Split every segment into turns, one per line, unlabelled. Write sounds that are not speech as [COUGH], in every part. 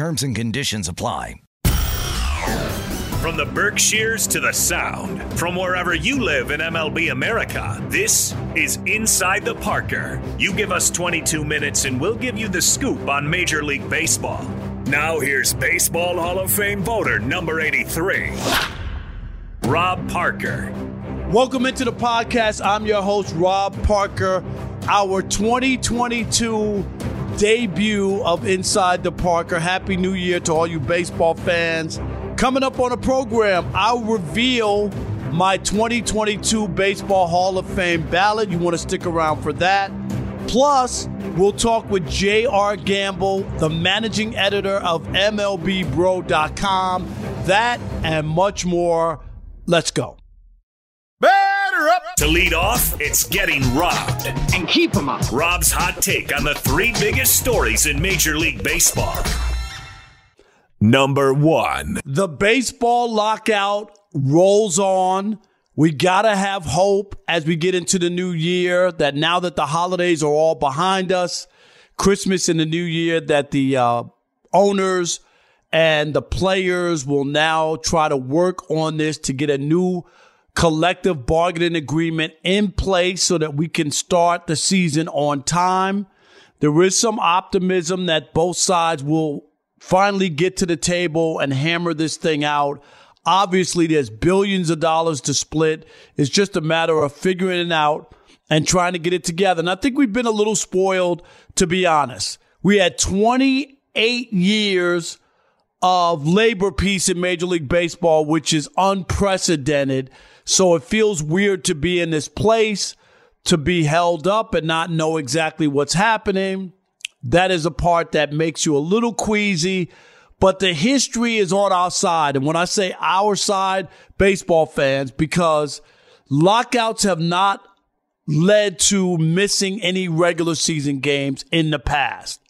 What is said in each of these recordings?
Terms and conditions apply.
From the Berkshires to the Sound, from wherever you live in MLB America, this is Inside the Parker. You give us 22 minutes and we'll give you the scoop on Major League Baseball. Now here's Baseball Hall of Fame voter number 83, Rob Parker.
Welcome into the podcast. I'm your host, Rob Parker. Our 2022 debut of Inside the Parker. Happy New Year to all you baseball fans. Coming up on the program, I'll reveal my 2022 Baseball Hall of Fame ballot. You want to stick around for that. Plus, we'll talk with J.R. Gamble, the managing editor of MLBBro.com. That and much more. Let's go.
Up. To lead off, it's getting robbed.
And keep them up.
Rob's hot take on the three biggest stories in Major League Baseball. Number one.
The baseball lockout rolls on. We got to have hope as we get into the new year that now that the holidays are all behind us, Christmas and the new year, that the uh, owners and the players will now try to work on this to get a new collective bargaining agreement in place so that we can start the season on time. There is some optimism that both sides will finally get to the table and hammer this thing out. Obviously, there's billions of dollars to split. It's just a matter of figuring it out and trying to get it together. And I think we've been a little spoiled, to be honest. We had 28 years of labor peace in Major League Baseball, which is unprecedented. So it feels weird to be in this place, to be held up and not know exactly what's happening. That is a part that makes you a little queasy, but the history is on our side. And when I say our side, baseball fans, because lockouts have not led to missing any regular season games in the past.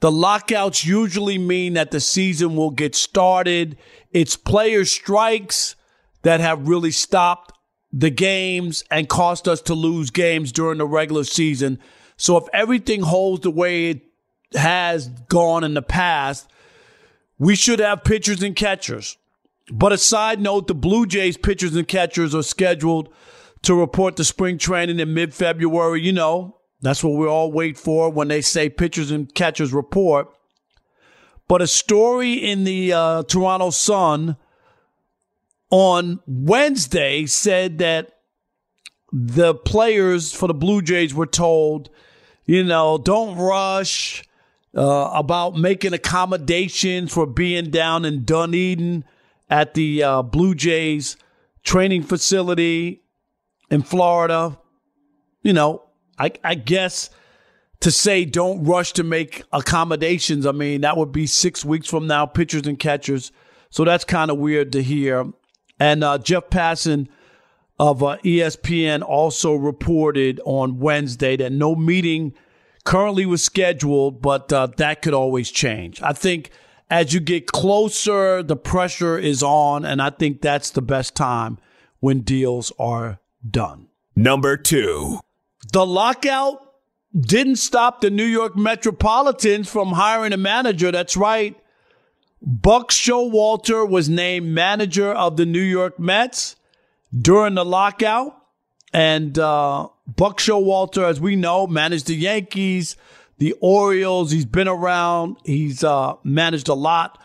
The lockouts usually mean that the season will get started. It's player strikes that have really stopped the games and caused us to lose games during the regular season. So if everything holds the way it has gone in the past, we should have pitchers and catchers. But a side note, the Blue Jays pitchers and catchers are scheduled to report to spring training in mid February. You know, that's what we all wait for when they say pitchers and catchers report. But a story in the uh, Toronto Sun on Wednesday said that the players for the Blue Jays were told, you know, don't rush uh, about making accommodations for being down in Dunedin at the uh, Blue Jays training facility in Florida. You know, I, I guess to say don't rush to make accommodations, I mean, that would be six weeks from now, pitchers and catchers. So that's kind of weird to hear. And uh, Jeff Passan of uh, ESPN also reported on Wednesday that no meeting currently was scheduled, but uh, that could always change. I think as you get closer, the pressure is on, and I think that's the best time when deals are done.
Number two.
The lockout didn't stop the New York Metropolitans from hiring a manager. That's right. Buck Showalter was named manager of the New York Mets during the lockout. And uh, Buck Showalter, as we know, managed the Yankees, the Orioles. He's been around. He's uh, managed a lot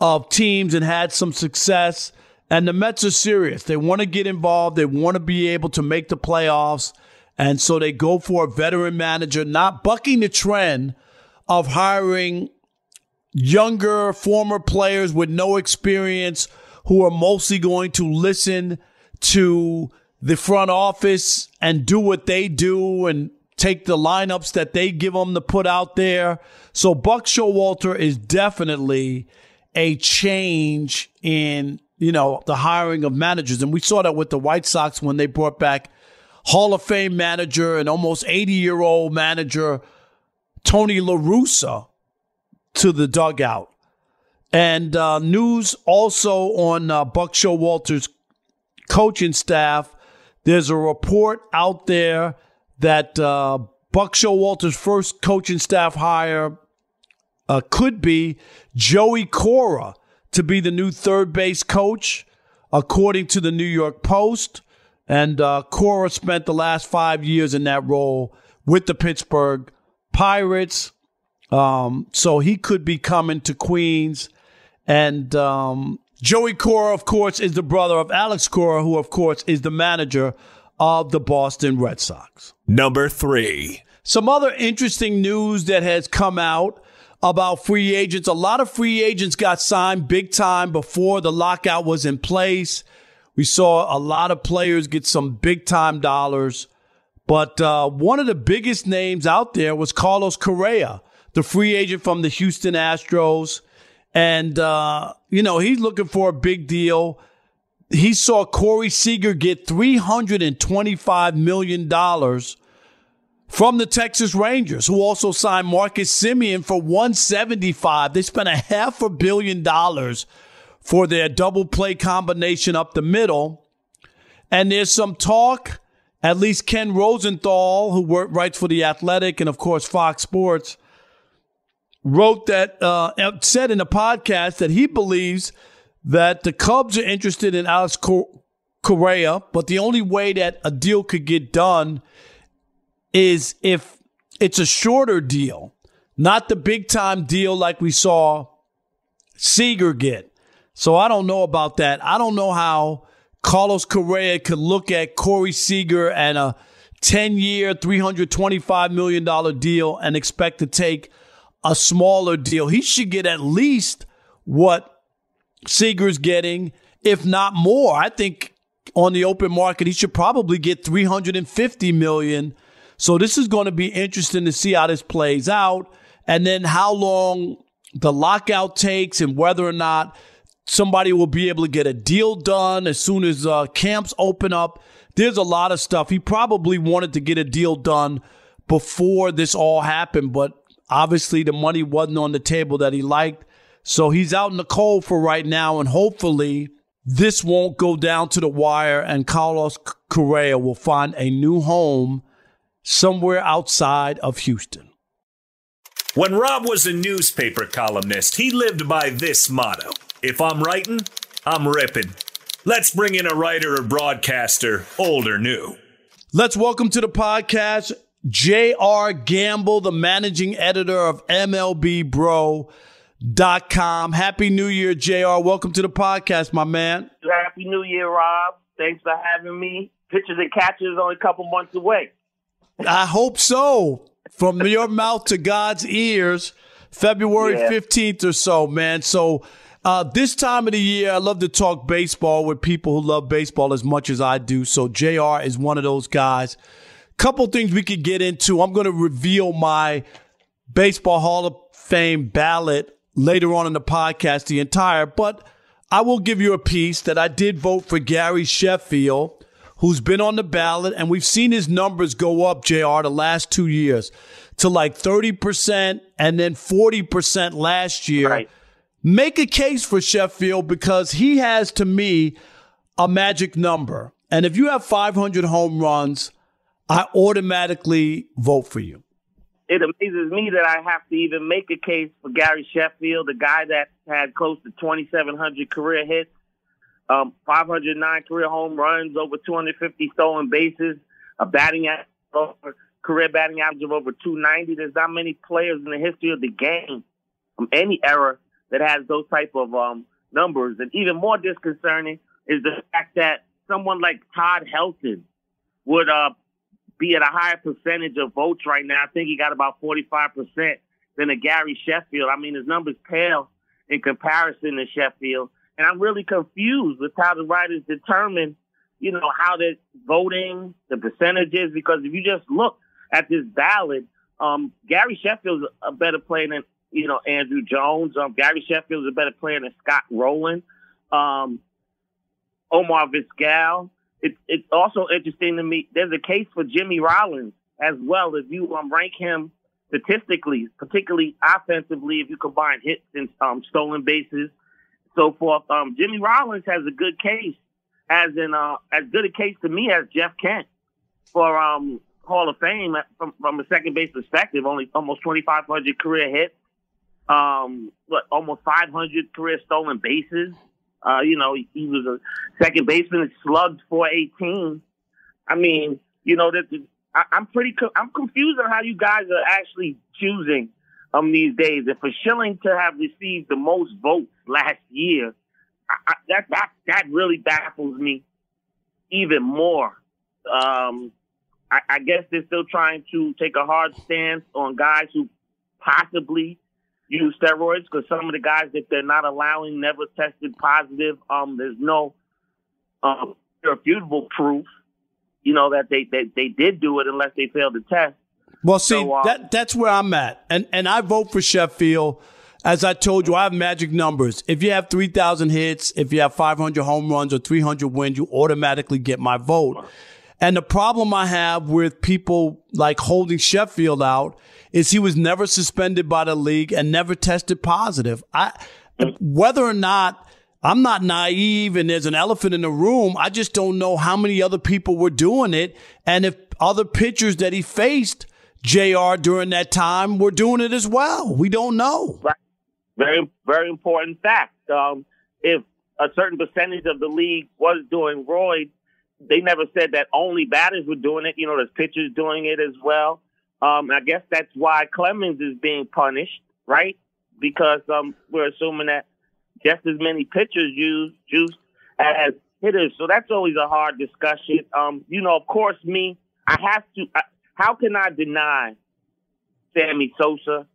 of teams and had some success. And the Mets are serious. They want to get involved. They want to be able to make the playoffs. And so they go for a veteran manager, not bucking the trend of hiring younger former players with no experience who are mostly going to listen to the front office and do what they do and take the lineups that they give them to put out there. So Buck Showalter is definitely a change in, you know, the hiring of managers. And we saw that with the White Sox when they brought back Hall of Fame manager and almost 80 year old manager Tony La Russa to the dugout. And uh, news also on uh, Buck Showalter's coaching staff. There's a report out there that uh, Buck Showalter's first coaching staff hire uh, could be Joey Cora to be the new third base coach, according to the New York Post. And uh, Cora spent the last five years in that role with the Pittsburgh Pirates. Um, so he could be coming to Queens. And um, Joey Cora, of course, is the brother of Alex Cora, who, of course, is the manager of the Boston Red Sox.
Number three.
Some other interesting news that has come out about free agents. A lot of free agents got signed big time before the lockout was in place. We saw a lot of players get some big time dollars. But uh, one of the biggest names out there was Carlos Correa, the free agent from the Houston Astros. And, uh, you know, he's looking for a big deal. He saw Corey Seager get $325 million from the Texas Rangers, who also signed Marcus Semien for 175. They spent a half a billion dollars for their double play combination up the middle. And there's some talk, at least Ken Rosenthal, who writes for The Athletic and, of course, Fox Sports, wrote that, uh, said in a podcast that he believes that the Cubs are interested in Alex Correa, but the only way that a deal could get done is if it's a shorter deal, not the big time deal like we saw Seager get. So I don't know about that. I don't know how Carlos Correa could look at Corey Seager and a 10 year, $325 million deal and expect to take a smaller deal. He should get at least what Seager's getting, if not more. I think on the open market, he should probably get 350 million so this is going to be interesting to see how this plays out and then how long the lockout takes and whether or not somebody will be able to get a deal done as soon as uh, camps open up. There's a lot of stuff. He probably wanted to get a deal done before this all happened, but obviously the money wasn't on the table that he liked. So he's out in the cold for right now, and hopefully this won't go down to the wire and Carlos Correa will find a new home somewhere outside of Houston.
When Rob was a newspaper columnist, he lived by this motto If I'm writing, I'm ripping. Let's bring in a writer or broadcaster, old or new.
Let's welcome to the podcast J.R. Gamble, the managing editor of MLBBro.com. Happy New Year, JR. Welcome to the podcast, my man.
Happy New Year, Rob. Thanks for having me. Pitches and catches only a couple months away.
I hope so. From your [LAUGHS] mouth to God's ears, February yeah. 15th or so, man. So, uh, this time of the year, I love to talk baseball with people who love baseball as much as I do. So, JR is one of those guys. Couple things we could get into. I'm going to reveal my Baseball Hall of Fame ballot later on in the podcast, the entire, but I will give you a piece that I did vote for Gary Sheffield who's been on the ballot, and we've seen his numbers go up, JR, the last two years to like 30% and then 40% last year. Right. Make a case for Sheffield because he has, to me, a magic number. And if you have 500 home runs, I automatically vote for you.
It amazes me that I have to even make a case for Gary Sheffield, the guy that had close to 2,700 career hits um, 509 career home runs, over 250 stolen bases, a batting average, career batting average of over 290. There's not many players in the history of the game from any era that has those type of um, numbers. And even more disconcerting is the fact that someone like Todd Helton would uh, be at a higher percentage of votes right now. I think he got about 45%. than a Gary Sheffield. I mean, his numbers pale in comparison to Sheffield. And I'm really confused with how the writers determine, you know, how they're voting, the percentages, because if you just look at this ballot, um, Gary Sheffield's a better player than, you know, Andruw Jones. Um, Gary Sheffield's a better player than Scott Rolen. Um, Omar Vizquel. It, it's also interesting to me. There's a case for Jimmy Rollins as well. If you um, rank him statistically, particularly offensively, if you combine hits and um, stolen bases, so forth. Um, Jimmy Rollins has a good case, as in uh, as good a case to me as Jeff Kent for um, Hall of Fame from, from a second base perspective. Only almost 2,500 career hits, um, what almost 500 career stolen bases. Uh, you know, he, was a second baseman, and slugged 418. I mean, you know that I, am pretty I'm confused on how you guys are actually choosing um these days. And for Schilling to have received the most votes last year, I, I, that that that really baffles me even more. Um, I, I guess they're still trying to take a hard stance on guys who possibly use steroids because some of the guys that they're not allowing never tested positive. Um, there's no um, irrefutable proof you know, that they, they, they did do it unless they failed the test.
Well, see, so, uh, that that's where I'm at. And and I vote for Sheffield. As I told you, I have magic numbers. If you have 3,000 hits, if you have 500 home runs or 300 wins, you automatically get my vote. And the problem I have with people like holding Sheffield out is he was never suspended by the league and never tested positive. I, whether or not I'm not naive and there's an elephant in the room. I just don't know how many other people were doing it. And if other pitchers that he faced, JR, during that time were doing it as well. We don't know.
Right. Very, very important fact. Um, if a certain percentage of the league was doing roid, they never said that only batters were doing it. You know, there's pitchers doing it as well. Um, I guess that's why Clemens is being punished, right? Because um, we're assuming that just as many pitchers use juice as hitters. So that's always a hard discussion. Um, you know, of course, me, I have to. I, how can I deny Sammy Sosa,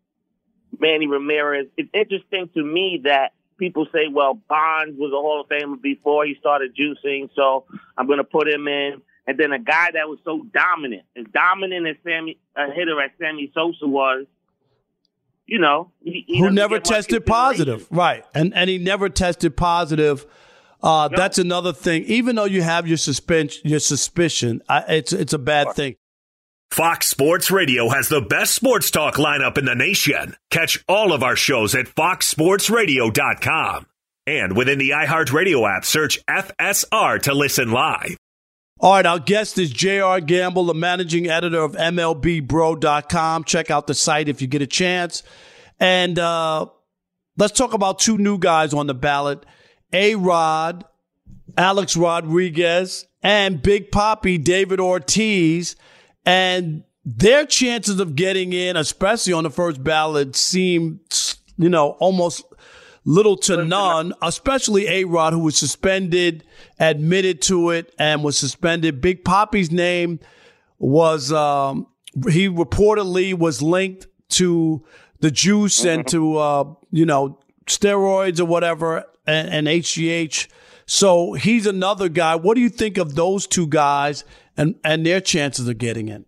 Manny Ramirez? It's interesting to me that people say, well, Bonds was a Hall of Famer before he started juicing, so I'm going to put him in. And then a guy that was so dominant, as dominant as Sammy, a hitter as Sammy Sosa was, you know, he, he
who never tested positive, right? And and he never tested positive. Uh, no. That's another thing. Even though you have your suspension, your suspicion, I, it's it's a bad thing.
Fox Sports Radio has the best sports talk lineup in the nation. Catch all of our shows at foxsportsradio.com. And within the iHeartRadio app, search FSR to listen live.
All right, our guest is J.R. Gamble, the managing editor of MLBBro.com. Check out the site if you get a chance. And uh, let's talk about two new guys on the ballot A Rod, Alex Rodriguez, and Big Poppy, David Ortiz. And their chances of getting in, especially on the first ballot, seem, you know, almost little to none, especially A Rod, who was suspended, admitted to it, and was suspended. Big Poppy's name was, um, he reportedly was linked to the juice and to, uh, you know, steroids or whatever and, and HGH. So he's another guy. What do you think of those two guys and, and their chances of getting in?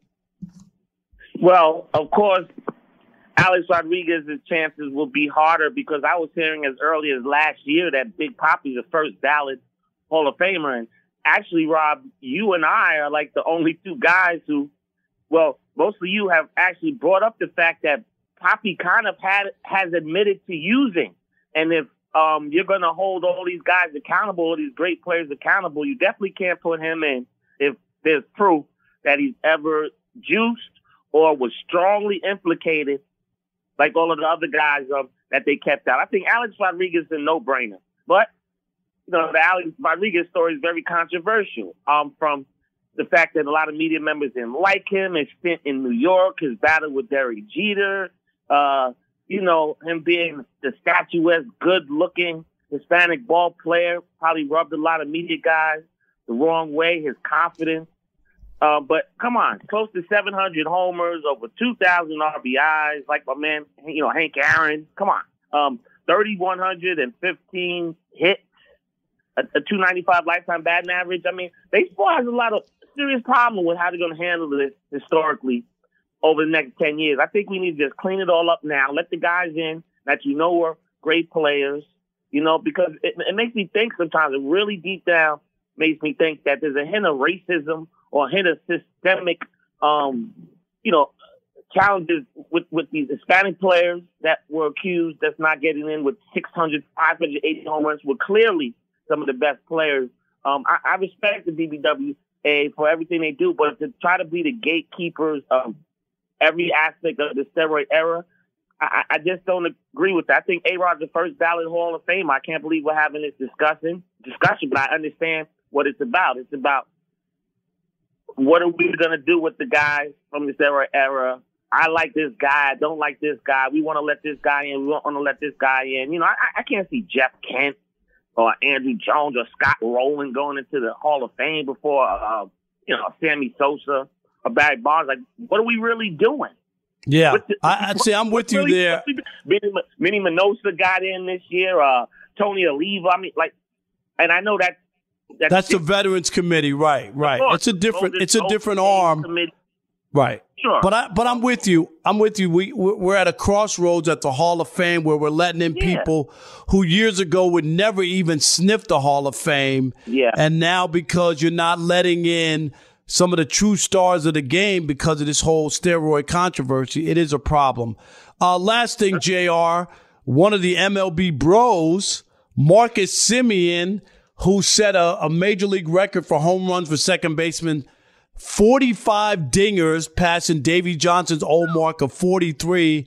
Well, of course, Alex Rodriguez's chances will be harder because I was hearing as early as last year that Big Poppy's the first ballot Hall of Famer. And actually, Rob, you and I are like the only two guys who, well, mostly you have actually brought up the fact that Poppy kind of had has admitted to using. And if um, you're going to hold all these guys accountable, all these great players accountable, you definitely can't put him in if there's proof that he's ever juiced or was strongly implicated like all of the other guys um, that they kept out. I think Alex Rodriguez is a no-brainer, but you know the Alex Rodriguez story is very controversial. Um, from the fact that a lot of media members didn't like him, his stint in New York, his battle with Derek Jeter, uh, you know him being the statuesque, good-looking Hispanic ball player, probably rubbed a lot of media guys the wrong way. His confidence, Uh, but come on, close to 700 homers, over 2,000 RBIs, like my man, you know, Hank Aaron. Come on. Um, 3,115 hits, a, a 295 lifetime batting average. I mean, baseball has a lot of serious problem with how they're going to handle this historically over the next 10 years. I think we need to just clean it all up now. Let the guys in that you know are great players, you know, because it, it makes me think sometimes, really deep down makes me think that there's a hint of racism or a hint of systemic, um, you know, challenges with, with these Hispanic players that were accused that's not getting in with 600, 580 home runs were clearly some of the best players. Um, I, I respect the BBWA for everything they do, but to try to be the gatekeepers of every aspect of the steroid era, I, I just don't agree with that. I think A Rod's the first ballot Hall of Fame. I can't believe we're having this discussion discussion, but I understand what it's about. It's about what are we going to do with the guys from this era era I like this guy. I don't like this guy. We want to let this guy in. We want to let this guy in. You know, I, I can't see Jeff Kent or Andruw Jones or Scott Rolen going into the Hall of Fame before, uh, you know, Sammy Sosa or Barry Bonds. Like, what are we really doing?
Yeah, the, I, would say I'm with you really, there.
Minnie, Minnie Minoso got in this year. Uh, Tony Oliva. I mean, like, and I know that.
That's, that's the Veterans Committee, right? Right. It's a different. It's a different arm. Committee. Right.
Sure.
But I but I'm with you. I'm with you. We we're at a crossroads at the Hall of Fame where we're letting in yeah. people who years ago would never even sniff the Hall of Fame.
Yeah.
And now because you're not letting in some of the true stars of the game because of this whole steroid controversy, it is a problem. Uh, last thing, Jr. One of the MLB bros, Marcus Semien, who set a, a major league record for home runs for second baseman 45 dingers, passing Davey Johnson's old mark of 43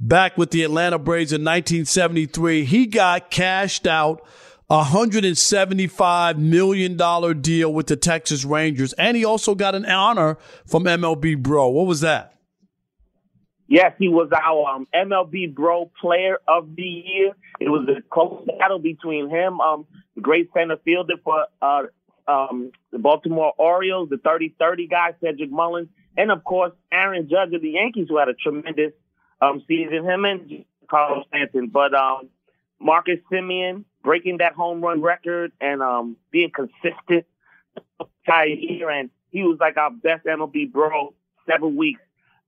back with the Atlanta Braves in 1973. He got cashed out a $175 million deal with the Texas Rangers. And he also got an honor from MLB Bro. What was that?
Yes, he was our um, MLB Bro Player of the Year. It was a close battle between him, um, the great center fielder for uh, um, the Baltimore Orioles, the 30-30 guy, Cedric Mullins, and of course, Aaron Judge of the Yankees, who had a tremendous um, season, him and Carlos Stanton. But um, Marcus Semien breaking that home run record and um, being consistent entire year, and he was like our best MLB bro seven weeks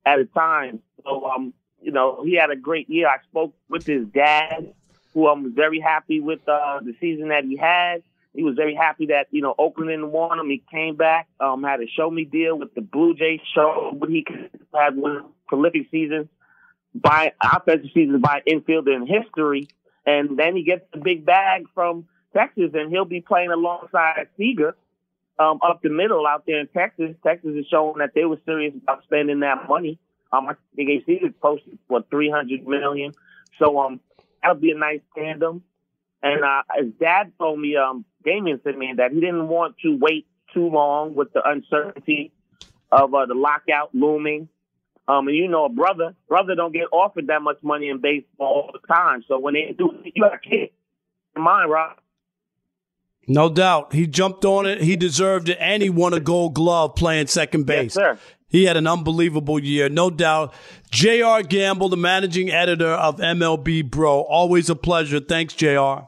at a time. So, um, you know, he had a great year. I spoke with his dad, who was very happy with uh, the season that he had he was very happy that you know Oakland didn't want him. He came back, um, had a show me deal with the Blue Jays, show what he had one prolific season by offensive season by infielder in history, and then he gets the big bag from Texas, and he'll be playing alongside Seager um, up the middle out there in Texas. Texas is showing that they were serious about spending that money. Um, I think Seager posted for three hundred million, so um, that'll be a nice tandem. And uh, his dad told me, um, Damien said me that he didn't want to wait too long with the uncertainty of uh, the lockout looming. Um, and you know, a brother, brother don't get offered that much money in baseball all the time. So when they do, you got a kid in mind, Rob.
No doubt. He jumped on it. He deserved it. And he won a gold glove playing second base.
Yes, sir.
He had an unbelievable year, no doubt. JR Gamble, the managing editor of MLB Bro. Always a pleasure. Thanks, JR.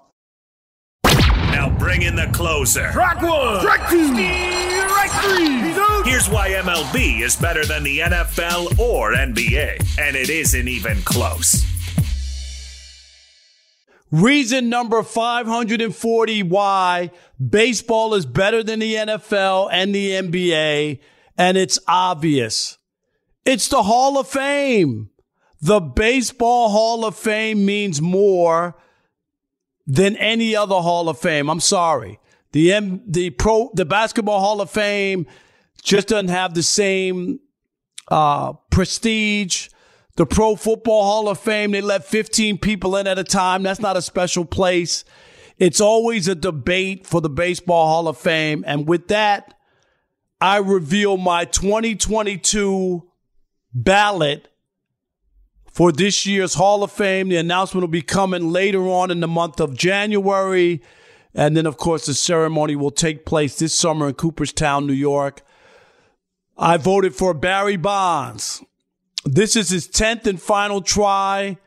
Now bring in the closer.
Track one. Track two. Strike three.
Here's why MLB is better than the NFL or NBA, and it isn't even close.
Reason number 540 why baseball is better than the NFL and the NBA, and it's obvious. It's the Hall of Fame. The Baseball Hall of Fame means more than any other Hall of Fame. I'm sorry. The M, the pro, the Basketball Hall of Fame just doesn't have the same uh, prestige. The Pro Football Hall of Fame, they let 15 people in at a time. That's not a special place. It's always a debate for the Baseball Hall of Fame. And with that, I reveal my 2022 ballot for this year's Hall of Fame. The announcement will be coming later on in the month of January. And then, of course, the ceremony will take place this summer in Cooperstown, New York. I voted for Barry Bonds. This is his 10th and final try.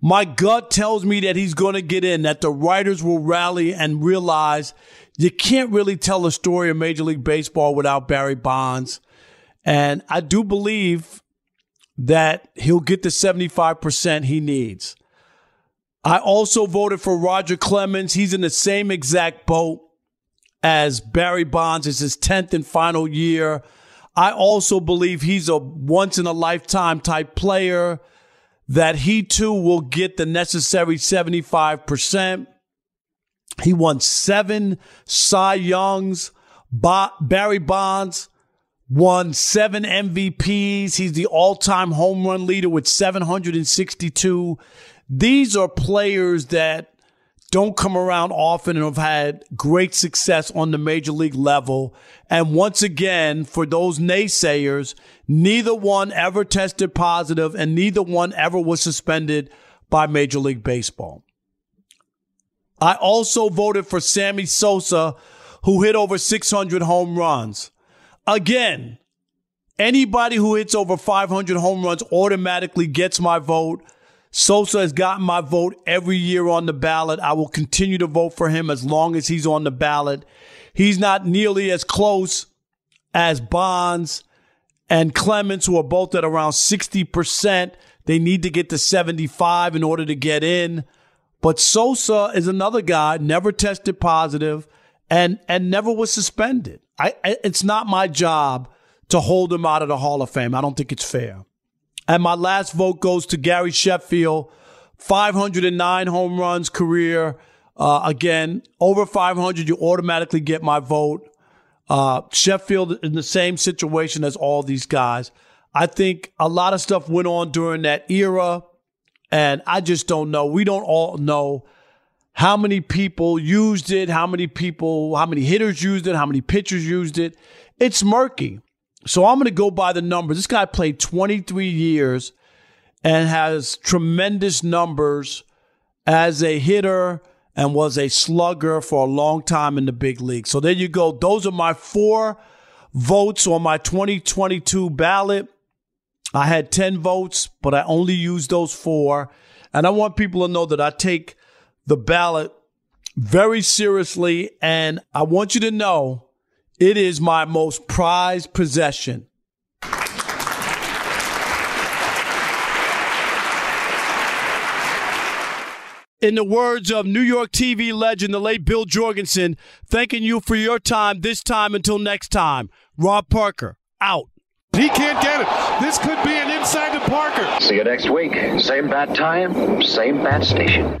My gut tells me that he's going to get in, that the writers will rally and realize you can't really tell a story of Major League Baseball without Barry Bonds. And I do believe that he'll get the 75% he needs. I also voted for Roger Clemens. He's in the same exact boat as Barry Bonds. It's his 10th and final year. I also believe he's a once in a lifetime type player that he too will get the necessary 75%. He won seven Cy Youngs. Barry Bonds won seven MVPs. He's the all time home run leader with 762. These are players that don't come around often and have had great success on the major league level. And once again, for those naysayers, neither one ever tested positive and neither one ever was suspended by Major League Baseball. I also voted for Sammy Sosa, who hit over 600 home runs. Again, anybody who hits over 500 home runs automatically gets my vote. Sosa has gotten my vote every year on the ballot. I will continue to vote for him as long as he's on the ballot. He's not nearly as close as Bonds and Clemens, who are both at around 60%. They need to get to 75 in order to get in. But Sosa is another guy, never tested positive and, and never was suspended. I, it's not my job to hold him out of the Hall of Fame. I don't think it's fair. And my last vote goes to Gary Sheffield, 509 home runs career. Uh, again, over 500, you automatically get my vote. Uh, Sheffield in the same situation as all these guys. I think a lot of stuff went on during that era, and I just don't know. We don't all know how many people used it, how many people, how many hitters used it, how many pitchers used it. It's murky. So I'm going to go by the numbers. This guy played 23 years and has tremendous numbers as a hitter and was a slugger for a long time in the big league. So there you go. Those are my four votes on my 2022 ballot. I had 10 votes, but I only used those four. And I want people to know that I take the ballot very seriously. And I want you to know it is my most prized possession. In the words of New York TV legend, the late Bill Jorgensen, thanking you for your time this time until next time. Rob Parker, out.
He can't get it. This could be an inside to Parker.
See you next week. Same bat time, same bat station.